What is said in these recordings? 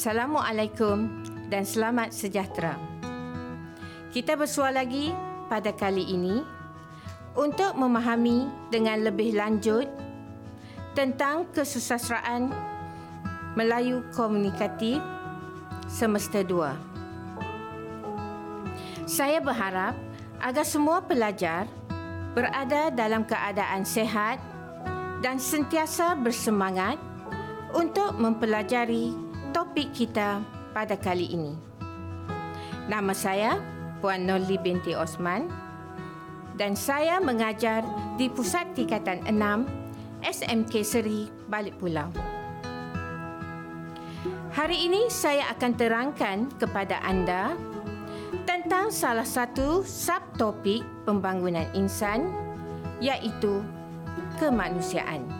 Assalamualaikum dan selamat sejahtera. Kita bersua lagi pada kali ini untuk memahami dengan lebih lanjut tentang kesusastraan Melayu Komunikatif Semester 2. Saya berharap agar semua pelajar berada dalam keadaan sehat dan sentiasa bersemangat untuk mempelajari topik kita pada kali ini. Nama saya Puan Noli binti Osman dan saya mengajar di Pusat Tingkatan 6 SMK Seri Balik Pulau. Hari ini saya akan terangkan kepada anda tentang salah satu subtopik pembangunan insan iaitu kemanusiaan.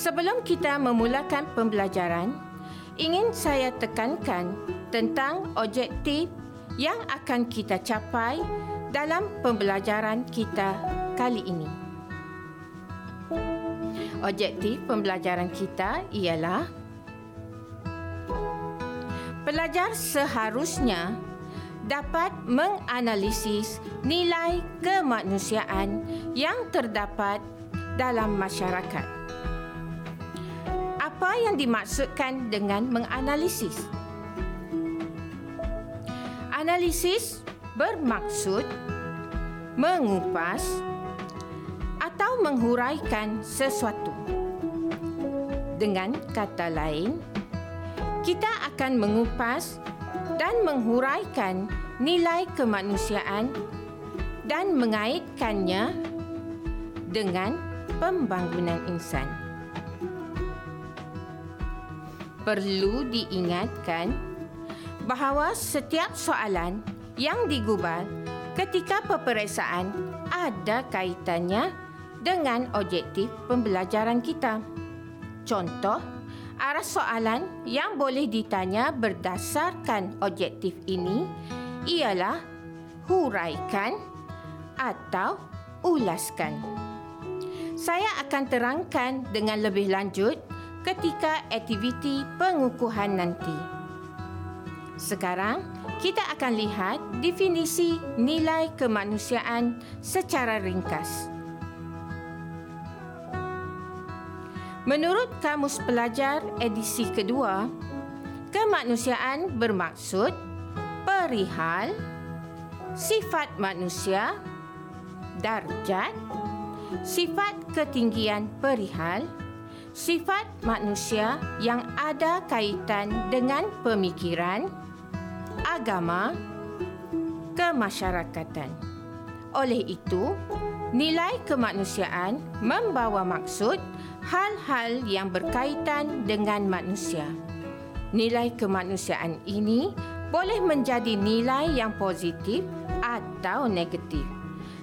Sebelum kita memulakan pembelajaran, ingin saya tekankan tentang objektif yang akan kita capai dalam pembelajaran kita kali ini. Objektif pembelajaran kita ialah pelajar seharusnya dapat menganalisis nilai kemanusiaan yang terdapat dalam masyarakat apa yang dimaksudkan dengan menganalisis? Analisis bermaksud mengupas atau menghuraikan sesuatu. Dengan kata lain, kita akan mengupas dan menghuraikan nilai kemanusiaan dan mengaitkannya dengan pembangunan insan perlu diingatkan bahawa setiap soalan yang digubal ketika peperiksaan ada kaitannya dengan objektif pembelajaran kita. Contoh, arah soalan yang boleh ditanya berdasarkan objektif ini ialah huraikan atau ulaskan. Saya akan terangkan dengan lebih lanjut ketika aktiviti pengukuhan nanti. Sekarang, kita akan lihat definisi nilai kemanusiaan secara ringkas. Menurut Kamus Pelajar edisi kedua, kemanusiaan bermaksud perihal sifat manusia, darjat, sifat ketinggian perihal, sifat manusia yang ada kaitan dengan pemikiran, agama, kemasyarakatan. Oleh itu, nilai kemanusiaan membawa maksud hal-hal yang berkaitan dengan manusia. Nilai kemanusiaan ini boleh menjadi nilai yang positif atau negatif.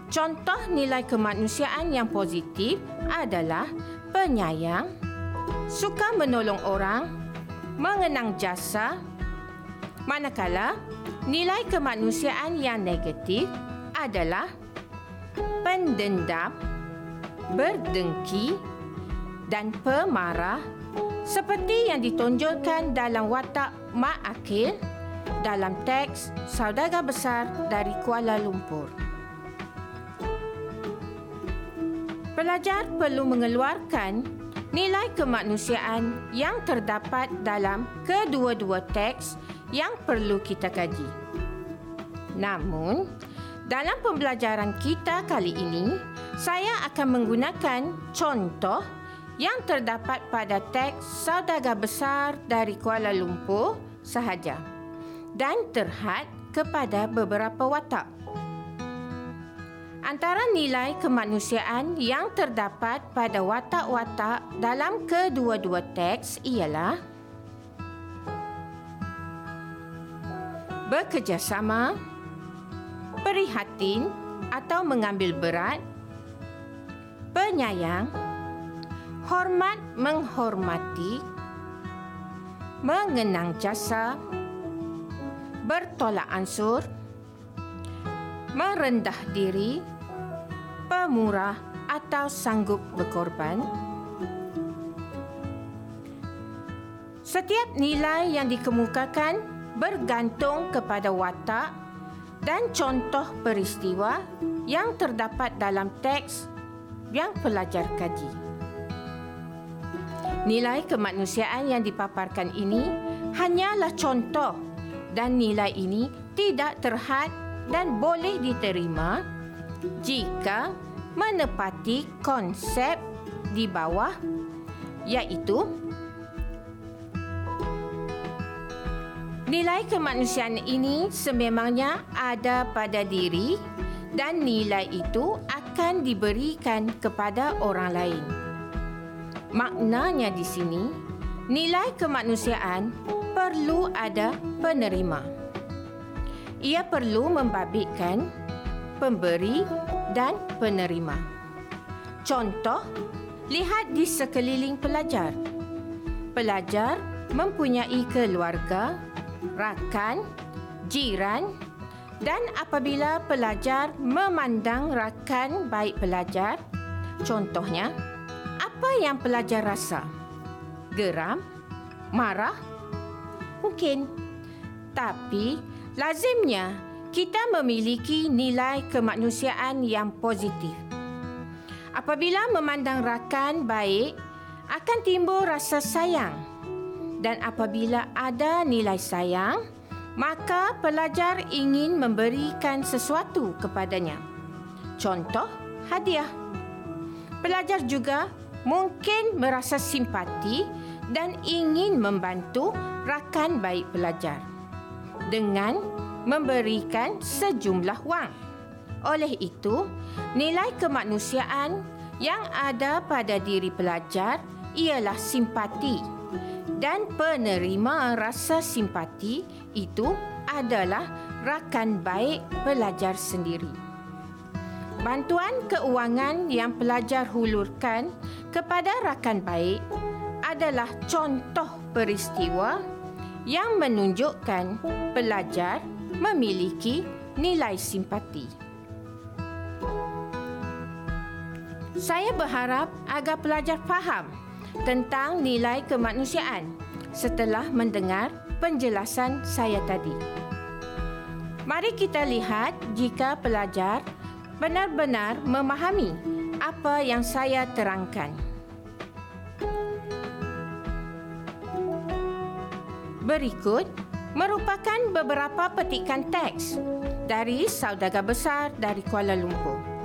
Contoh nilai kemanusiaan yang positif adalah penyayang, suka menolong orang, mengenang jasa, manakala nilai kemanusiaan yang negatif adalah pendendam, berdengki dan pemarah seperti yang ditonjolkan dalam watak Mak Akil dalam teks Saudagar Besar dari Kuala Lumpur. Pelajar perlu mengeluarkan nilai kemanusiaan yang terdapat dalam kedua-dua teks yang perlu kita kaji. Namun, dalam pembelajaran kita kali ini, saya akan menggunakan contoh yang terdapat pada teks Saudagar Besar dari Kuala Lumpur sahaja dan terhad kepada beberapa watak. Antara nilai kemanusiaan yang terdapat pada watak-watak dalam kedua-dua teks ialah bekerjasama, perihatin atau mengambil berat, penyayang, hormat menghormati, mengenang jasa, bertolak ansur, merendah diri, pemurah atau sanggup berkorban. Setiap nilai yang dikemukakan bergantung kepada watak dan contoh peristiwa yang terdapat dalam teks yang pelajar kaji. Nilai kemanusiaan yang dipaparkan ini hanyalah contoh dan nilai ini tidak terhad dan boleh diterima jika menepati konsep di bawah iaitu Nilai kemanusiaan ini sememangnya ada pada diri dan nilai itu akan diberikan kepada orang lain. Maknanya di sini, nilai kemanusiaan perlu ada penerima. Ia perlu membabitkan pemberi dan penerima. Contoh, lihat di sekeliling pelajar. Pelajar mempunyai keluarga, rakan, jiran dan apabila pelajar memandang rakan baik pelajar, contohnya, apa yang pelajar rasa? Geram? Marah? Mungkin. Tapi, lazimnya kita memiliki nilai kemanusiaan yang positif. Apabila memandang rakan baik, akan timbul rasa sayang dan apabila ada nilai sayang, maka pelajar ingin memberikan sesuatu kepadanya. Contoh, hadiah. Pelajar juga mungkin merasa simpati dan ingin membantu rakan baik pelajar dengan memberikan sejumlah wang. Oleh itu, nilai kemanusiaan yang ada pada diri pelajar ialah simpati dan penerima rasa simpati itu adalah rakan baik pelajar sendiri. Bantuan keuangan yang pelajar hulurkan kepada rakan baik adalah contoh peristiwa yang menunjukkan pelajar memiliki nilai simpati. Saya berharap agar pelajar faham tentang nilai kemanusiaan setelah mendengar penjelasan saya tadi. Mari kita lihat jika pelajar benar-benar memahami apa yang saya terangkan. Berikut merupakan beberapa petikan teks dari saudagar besar dari Kuala Lumpur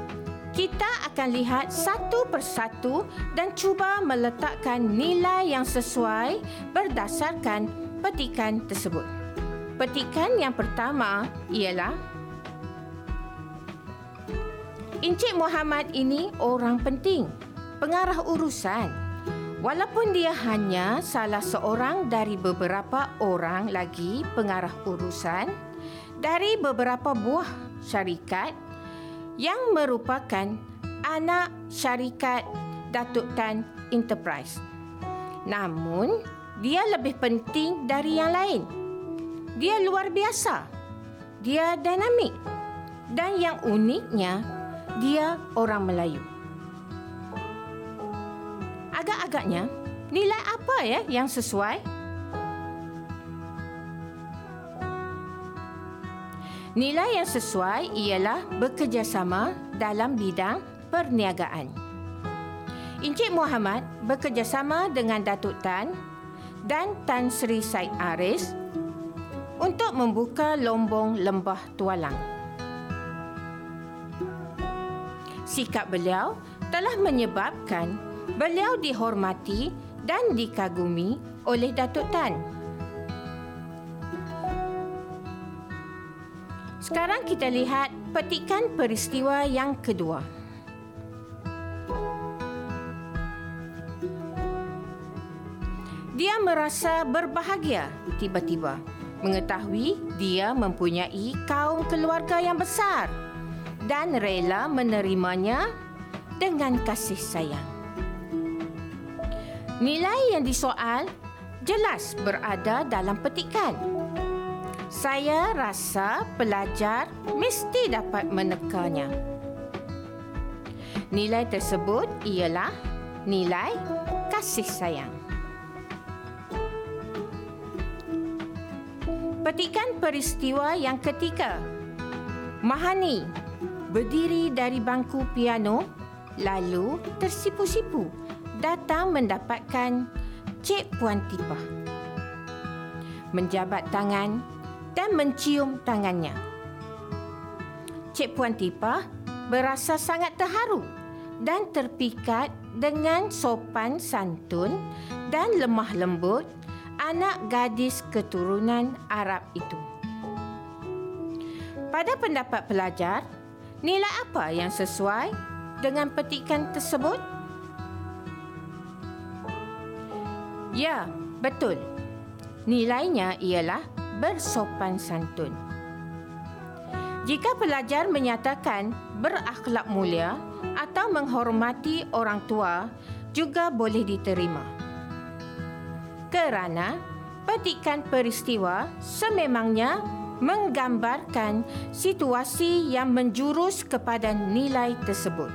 kita akan lihat satu persatu dan cuba meletakkan nilai yang sesuai berdasarkan petikan tersebut. Petikan yang pertama ialah Encik Muhammad ini orang penting, pengarah urusan. Walaupun dia hanya salah seorang dari beberapa orang lagi pengarah urusan dari beberapa buah syarikat yang merupakan anak syarikat Datuk Tan Enterprise. Namun, dia lebih penting dari yang lain. Dia luar biasa. Dia dinamik. Dan yang uniknya, dia orang Melayu. Agak-agaknya, nilai apa ya yang sesuai? Nilai yang sesuai ialah bekerjasama dalam bidang perniagaan. Encik Muhammad bekerjasama dengan Datuk Tan dan Tan Sri Said Aris untuk membuka lombong lembah tualang. Sikap beliau telah menyebabkan beliau dihormati dan dikagumi oleh Datuk Tan. Sekarang kita lihat petikan peristiwa yang kedua. Dia merasa berbahagia tiba-tiba mengetahui dia mempunyai kaum keluarga yang besar dan rela menerimanya dengan kasih sayang. Nilai yang disoal jelas berada dalam petikan. Saya rasa pelajar mesti dapat menekannya. Nilai tersebut ialah nilai kasih sayang. Petikan peristiwa yang ketiga. Mahani berdiri dari bangku piano lalu tersipu-sipu datang mendapatkan Cik Puan Tipah. Menjabat tangan dan mencium tangannya. Cik Puan Tipah berasa sangat terharu dan terpikat dengan sopan santun dan lemah lembut anak gadis keturunan Arab itu. Pada pendapat pelajar, nilai apa yang sesuai dengan petikan tersebut? Ya, betul. Nilainya ialah bersopan santun. Jika pelajar menyatakan berakhlak mulia atau menghormati orang tua juga boleh diterima. Kerana petikan peristiwa sememangnya menggambarkan situasi yang menjurus kepada nilai tersebut.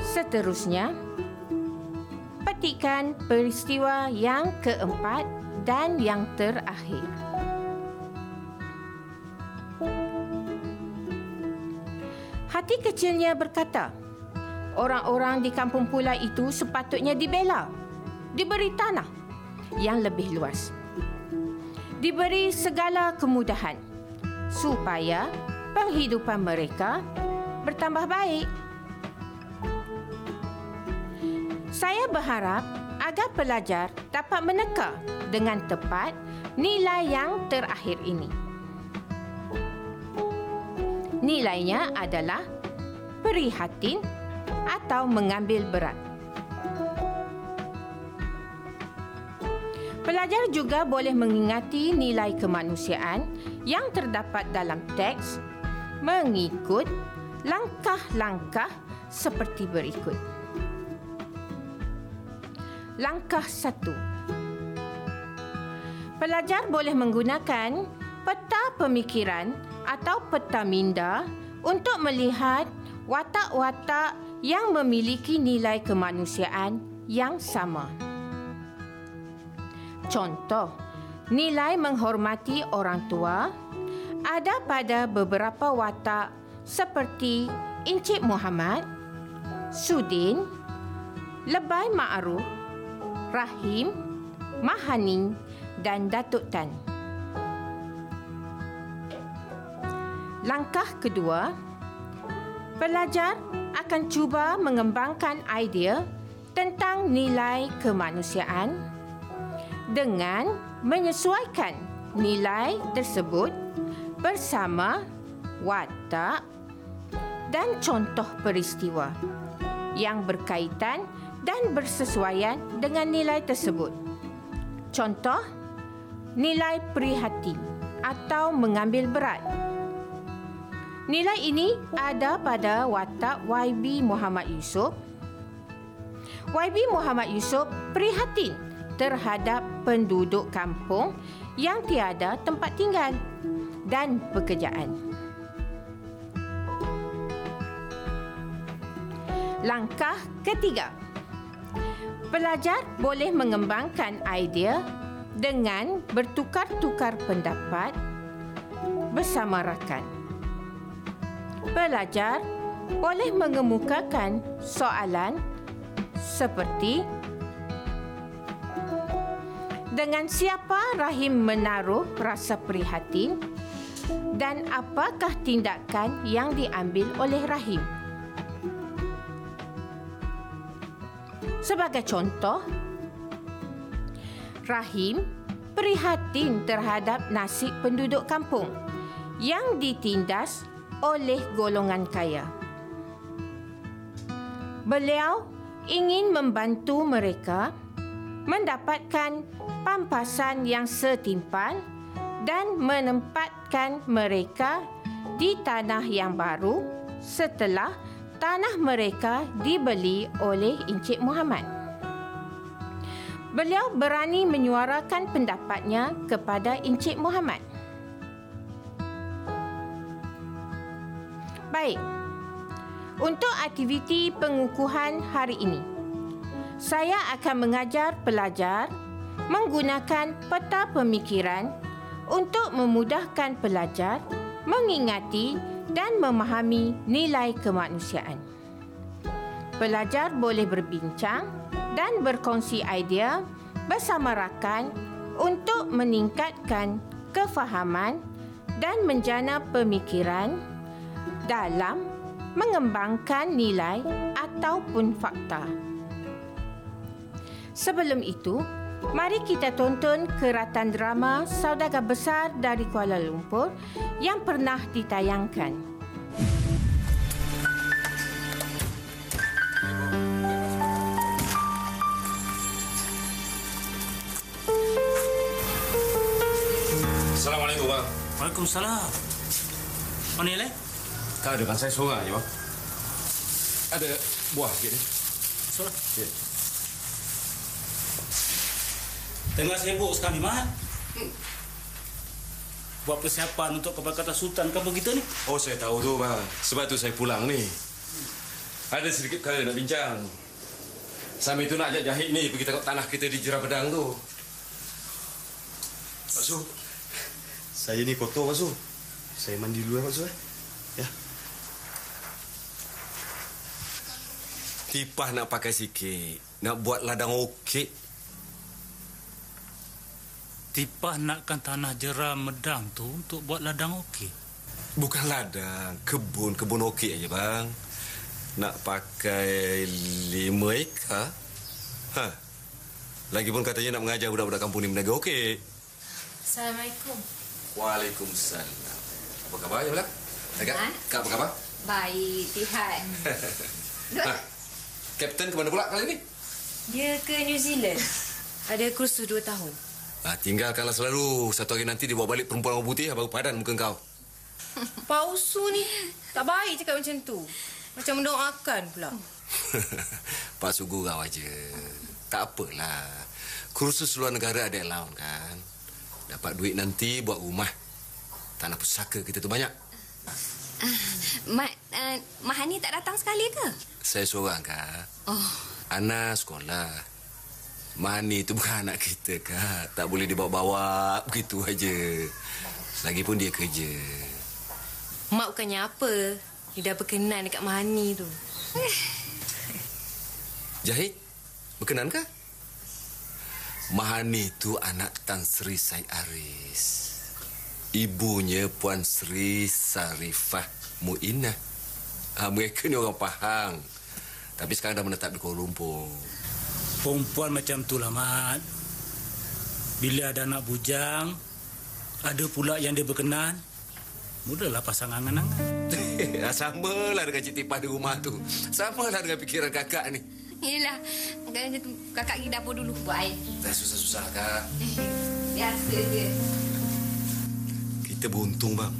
Seterusnya, petikan peristiwa yang keempat dan yang terakhir. Hati kecilnya berkata, orang-orang di kampung pula itu sepatutnya dibela, diberi tanah yang lebih luas. Diberi segala kemudahan supaya penghidupan mereka bertambah baik. Saya berharap agar pelajar dapat meneka dengan tepat nilai yang terakhir ini. Nilainya adalah prihatin atau mengambil berat. Pelajar juga boleh mengingati nilai kemanusiaan yang terdapat dalam teks mengikut langkah-langkah seperti berikut. Langkah satu. Pelajar boleh menggunakan peta pemikiran atau peta minda untuk melihat watak-watak yang memiliki nilai kemanusiaan yang sama. Contoh, nilai menghormati orang tua ada pada beberapa watak seperti Encik Muhammad, Sudin, Lebay Ma'ruf, Rahim, Mahaning dan Datuk Tan. Langkah kedua, pelajar akan cuba mengembangkan idea tentang nilai kemanusiaan dengan menyesuaikan nilai tersebut bersama watak dan contoh peristiwa yang berkaitan dan bersesuaian dengan nilai tersebut. Contoh, nilai prihatin atau mengambil berat. Nilai ini ada pada watak YB Muhammad Yusof. YB Muhammad Yusof prihatin terhadap penduduk kampung yang tiada tempat tinggal dan pekerjaan. Langkah ketiga. Pelajar boleh mengembangkan idea dengan bertukar-tukar pendapat bersama rakan pelajar boleh mengemukakan soalan seperti dengan siapa Rahim menaruh rasa prihatin dan apakah tindakan yang diambil oleh Rahim? Sebagai contoh, Rahim prihatin terhadap nasib penduduk kampung yang ditindas oleh golongan kaya. Beliau ingin membantu mereka mendapatkan pampasan yang setimpal dan menempatkan mereka di tanah yang baru setelah tanah mereka dibeli oleh Encik Muhammad. Beliau berani menyuarakan pendapatnya kepada Encik Muhammad. Baik. Untuk aktiviti pengukuhan hari ini, saya akan mengajar pelajar menggunakan peta pemikiran untuk memudahkan pelajar mengingati dan memahami nilai kemanusiaan. Pelajar boleh berbincang dan berkongsi idea bersama rakan untuk meningkatkan kefahaman dan menjana pemikiran dalam mengembangkan nilai ataupun fakta. Sebelum itu, mari kita tonton keratan drama Saudagar Besar dari Kuala Lumpur yang pernah ditayangkan. Assalamualaikum bang. Waalaikumsalam. Mana lain? Tak ada bang, saya seorang je bang. Ada buah sikit ni. Salah. Ya. Tengah sibuk sekali, Mat. Buat persiapan untuk keberkatan Sultan kampung kita ni. Oh saya tahu tu bang. Sebab tu saya pulang ni. Ada sedikit kali nak bincang. Sambil tu nak ajak jahit ni pergi tengok tanah kita di Jerah Pedang tu. Pak Su, saya ni kotor Pak Su. Saya mandi dulu eh Pak Su eh. Ya. Tipah nak pakai sikit. Nak buat ladang okey. Tipah nakkan tanah jeram medang tu untuk buat ladang okey. Bukan ladang, kebun, kebun okey aja bang. Nak pakai lima ekar. Ha. Lagipun katanya nak mengajar budak-budak kampung ni berniaga okey. Assalamualaikum. Waalaikumsalam. Apa khabar je, Belak? Ha? Kak, apa khabar? Baik, Tihan. Ha. Kapten ke mana pula kali ni? Dia ke New Zealand. Ada kursus dua tahun. Ah, tinggalkanlah selalu. Satu hari nanti dia bawa balik perempuan orang putih baru padan muka kau. Pausu ni. Tak baik cakap macam tu. Macam mendoakan pula. Pak Su gurau aja. Tak apalah. Kursus luar negara ada allowance kan. Dapat duit nanti buat rumah. Tanah pusaka kita tu banyak. Mak, uh, Mahani tak datang sekali ke? Saya seorang kak. Oh, Ana sekolah. Mani tu bukan anak kita kak. Tak boleh dibawa-bawa begitu aja. Lagipun dia kerja. Mak bukannya apa. Dia dah berkenan dekat Mahani tu. Jahit, berkenan ke? Mahani tu anak Tan Sri Said Aris. Ibunya Puan Sri Sarifah Muinah. Ha, mereka ni orang Pahang. Tapi sekarang dah menetap di Kuala Lumpur. Perempuan macam tu lah, Mat. Bila ada anak bujang, ada pula yang dia berkenan, mudahlah pasang angan-angan. Sama lah dengan Cik Tipah di rumah tu. Sama lah dengan fikiran kakak ni. yelah. Kakak pergi dapur dulu buat air. Dah susah-susah kak. Biasa je. Kita beruntung bang.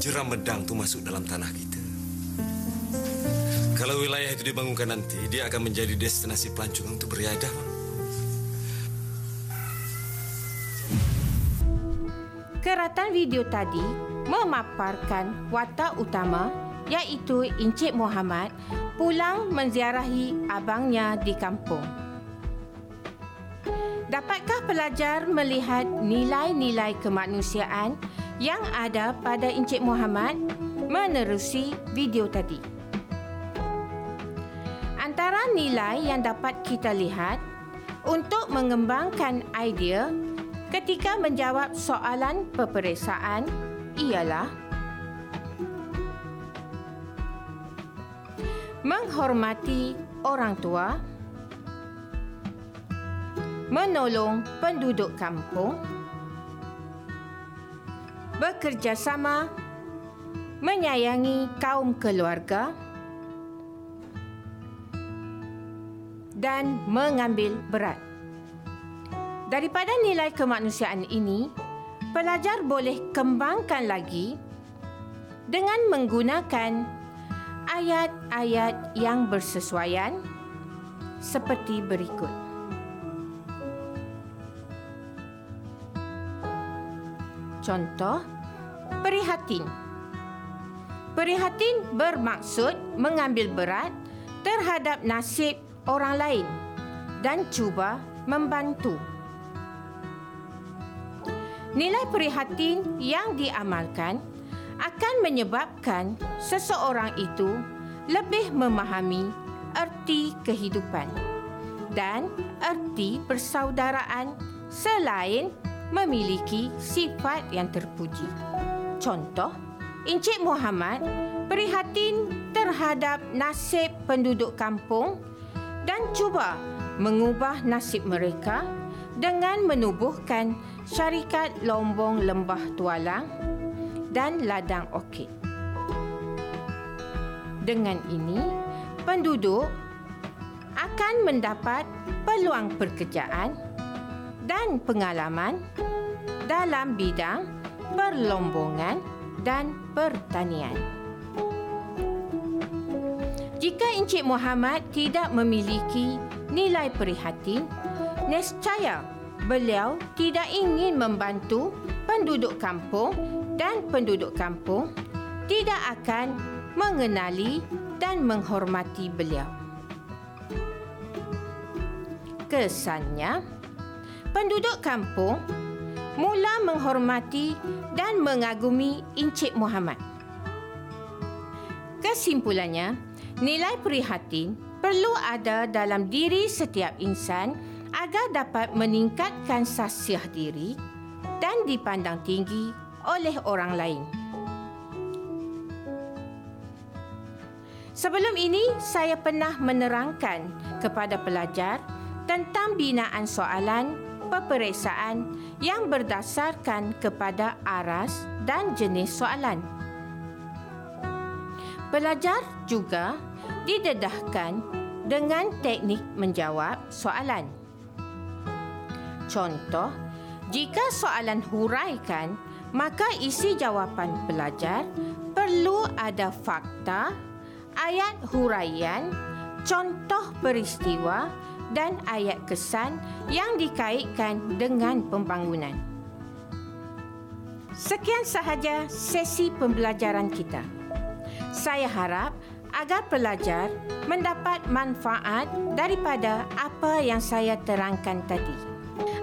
Jeram medang tu masuk dalam tanah kita. Kalau wilayah itu dibangunkan nanti, dia akan menjadi destinasi pelancongan untuk beriadah. Keratan video tadi memaparkan watak utama iaitu Encik Muhammad pulang menziarahi abangnya di kampung. Dapatkah pelajar melihat nilai-nilai kemanusiaan yang ada pada Encik Muhammad menerusi video tadi? Antara nilai yang dapat kita lihat untuk mengembangkan idea ketika menjawab soalan peperiksaan ialah menghormati orang tua, menolong penduduk kampung, bekerjasama, menyayangi kaum keluarga dan mengambil berat. Daripada nilai kemanusiaan ini, pelajar boleh kembangkan lagi dengan menggunakan ayat-ayat yang bersesuaian seperti berikut. Contoh, prihatin. Prihatin bermaksud mengambil berat terhadap nasib orang lain dan cuba membantu. Nilai prihatin yang diamalkan akan menyebabkan seseorang itu lebih memahami erti kehidupan dan erti persaudaraan selain memiliki sifat yang terpuji. Contoh, Encik Muhammad prihatin terhadap nasib penduduk kampung dan cuba mengubah nasib mereka dengan menubuhkan syarikat lombong lembah tualang dan ladang orkid. Dengan ini, penduduk akan mendapat peluang pekerjaan dan pengalaman dalam bidang perlombongan dan pertanian. Jika Encik Muhammad tidak memiliki nilai prihatin, nescaya beliau tidak ingin membantu penduduk kampung dan penduduk kampung tidak akan mengenali dan menghormati beliau. Kesannya, penduduk kampung mula menghormati dan mengagumi Encik Muhammad. Kesimpulannya, nilai prihatin perlu ada dalam diri setiap insan agar dapat meningkatkan sasiah diri dan dipandang tinggi oleh orang lain. Sebelum ini, saya pernah menerangkan kepada pelajar tentang binaan soalan peperiksaan yang berdasarkan kepada aras dan jenis soalan. Pelajar juga didedahkan dengan teknik menjawab soalan. Contoh, jika soalan huraikan, maka isi jawapan pelajar perlu ada fakta, ayat huraian, contoh peristiwa dan ayat kesan yang dikaitkan dengan pembangunan. Sekian sahaja sesi pembelajaran kita. Saya harap agar pelajar mendapat manfaat daripada apa yang saya terangkan tadi.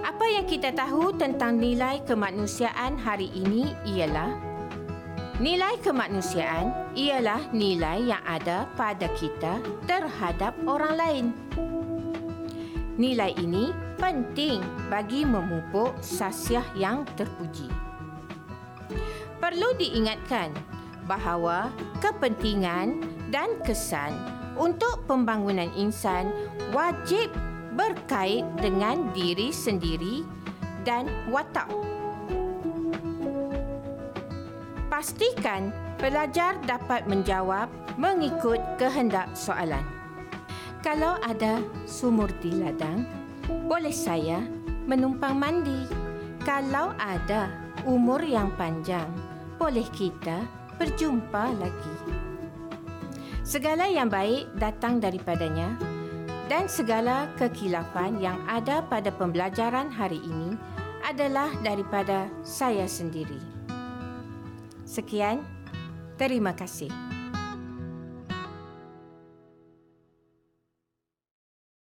Apa yang kita tahu tentang nilai kemanusiaan hari ini ialah nilai kemanusiaan ialah nilai yang ada pada kita terhadap orang lain. Nilai ini penting bagi memupuk sasiah yang terpuji. Perlu diingatkan bahawa kepentingan dan kesan untuk pembangunan insan wajib berkait dengan diri sendiri dan watak. Pastikan pelajar dapat menjawab mengikut kehendak soalan. Kalau ada sumur di ladang, boleh saya menumpang mandi. Kalau ada umur yang panjang, boleh kita berjumpa lagi. Segala yang baik datang daripadanya dan segala kekilafan yang ada pada pembelajaran hari ini adalah daripada saya sendiri. Sekian, terima kasih.